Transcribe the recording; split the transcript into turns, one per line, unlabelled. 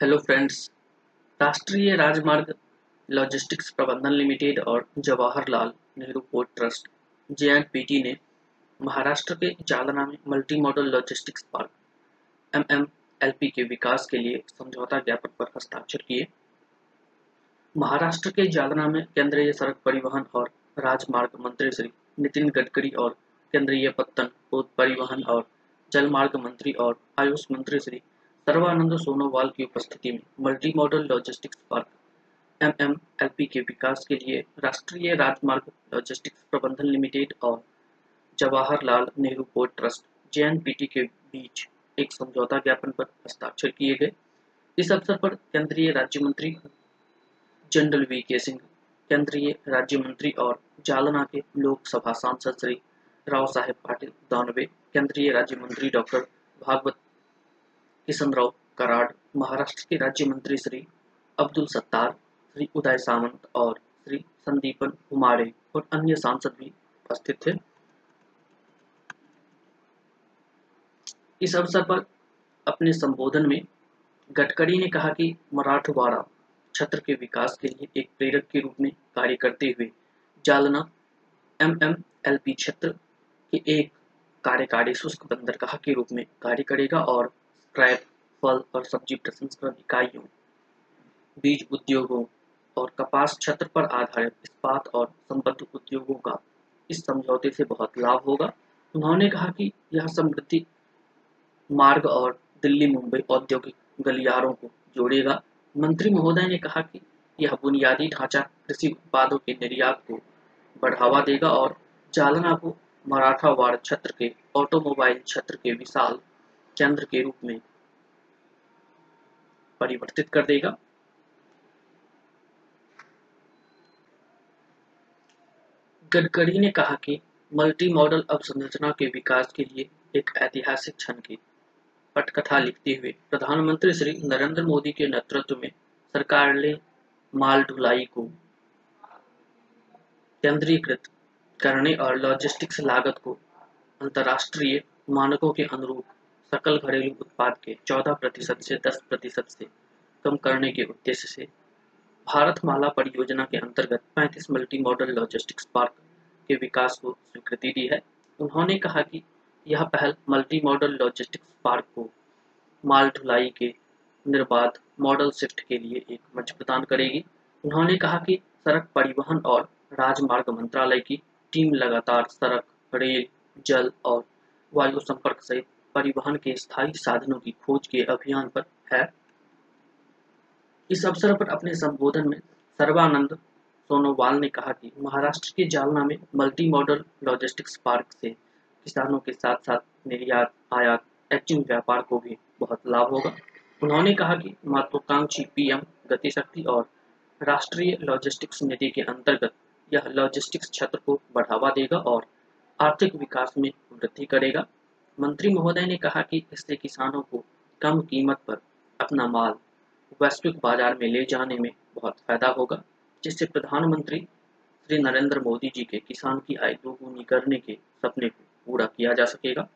Hello friends राष्ट्रीय राजमार्ग logistics प्रबंधन लिमिटेड और Jawaharlal Nehru port trust J ने महाराष्ट्र के जालना में multi modal logistics park MMLP के विकास के लिए समझौता ज्ञापन पर हस्ताक्षर किए। महाराष्ट्र के जालना में केंद्रीय सड़क परिवहन और राजमार्ग मंत्री श्री नितिन गडकरी और केंद्रीय पत्तन पोत परिवहन और जलमार्ग मंत्री और आयुष मंत्री श्री सर्वानंद सोनोवाल की उपस्थिति में multi modal logistics park MMLP के विकास के लिए राष्ट्रीय राजमार्ग लॉजिस्टिक्स प्रबंधन लिमिटेड और Jawaharlal Nehru port trust P T के बीच एक समझौता ज्ञापन पर हस्ताक्षर किए गए। इस अवसर पर केंद्रीय राज्य मंत्री जनरल वी के सिंह, केंद्रीय राज्य मंत्री और जालना के लोकसभा सांसद श्री राव साहेब पाटिल दानवे, केंद्रीय राज्य मंत्री डॉक्टर भागवत किशन राव कराड, महाराष्ट्र के राज्य मंत्री श्री अब्दुल सत्तार, श्री उदय सामंत और श्री संदीपन कुमारे और अन्य सांसद भी उपस्थित थे। इस अवसर पर अपने संबोधन में गडकरी ने कहा कि मराठवाड़ा क्षेत्र के विकास के लिए एक प्रेरक के रूप में कार्य करते हुए Jalna M M L P क्षेत्र के एक कार्यकारी शुष्क बंदरगाह के रूप में कार्य करेगा और स्क्रैप फल और सब्ज़ी प्रसंस्करण इकाइयों, बीज उद्योगों और कपास क्षेत्र पर आधारित इस्पात और संबद्ध उद्योगों का इस समझौते से बहुत लाभ होगा। उन्होंने कहा कि यह समृद्धि मार्ग और दिल्ली मुंबई औद्योगिक गलियारों को जोड़ेगा। मंत्री महोदय ने कहा कि यह बुनियादी ढांचा कृषि उत्पादों के निर्यात को बढ़ावा देगा और चालना को मराठावाड़ क्षेत्र के ऑटोमोबाइल क्षेत्र के विशाल केंद्र के रूप में परिवर्तित कर देगा। गडकरी ने कहा कि मल्टी मॉडल अवसंरचना के विकास के लिए एक ऐतिहासिक क्षण की पटकथा लिखते हुए प्रधानमंत्री श्री नरेंद्र मोदी के नेतृत्व में सरकार ने माल ढुलाई को केंद्रीकृत करने और लॉजिस्टिक्स लागत को अंतर्राष्ट्रीय मानकों के अनुरूप सकल घरेलू उत्पाद के 14 प्रतिशत से 10 प्रतिशत से कम करने के उद्देश्य से भारत माला परियोजना के अंतर्गत 35 मल्टी मॉडल लॉजिस्टिक्स पार्क के विकास को स्वीकृति दी है। उन्होंने कहा कि यह पहल मल्टी मॉडल लॉजिस्टिक्स पार्क को माल ढुलाई के निर्बाध मॉडल शिफ्ट के लिए एक मंच प्रदान करेगी। उन्होंने कहा कि सड़क परिवहन और राजमार्ग मंत्रालय की टीम लगातार सड़क, रेल, जल और वायु संपर्क सहित परिवहन के स्थायी साधनों की खोज के अभियान पर है। इस अवसर पर अपने संबोधन में सर्वानंद सोनोवाल ने कहा कि महाराष्ट्र के जालना में मल्टी मॉडल लॉजिस्टिक्स पार्क से किसानों के साथ साथ निर्यात, आयात एक्चिंग व्यापार को भी बहुत लाभ होगा। उन्होंने कहा कि महत्वाकांक्षी पीएम गतिशक्ति और राष्ट्रीय लॉजिस्टिक्स नीति के अंतर्गत यह लॉजिस्टिक्स क्षेत्र को बढ़ावा देगा और आर्थिक विकास में वृद्धि करेगा। मंत्री महोदय ने कहा कि इससे किसानों को कम कीमत पर अपना माल वैश्विक बाज़ार में ले जाने में बहुत फ़ायदा होगा, जिससे प्रधानमंत्री श्री नरेंद्र मोदी जी के किसान की आय दोगुनी करने के सपने को पूरा किया जा सकेगा।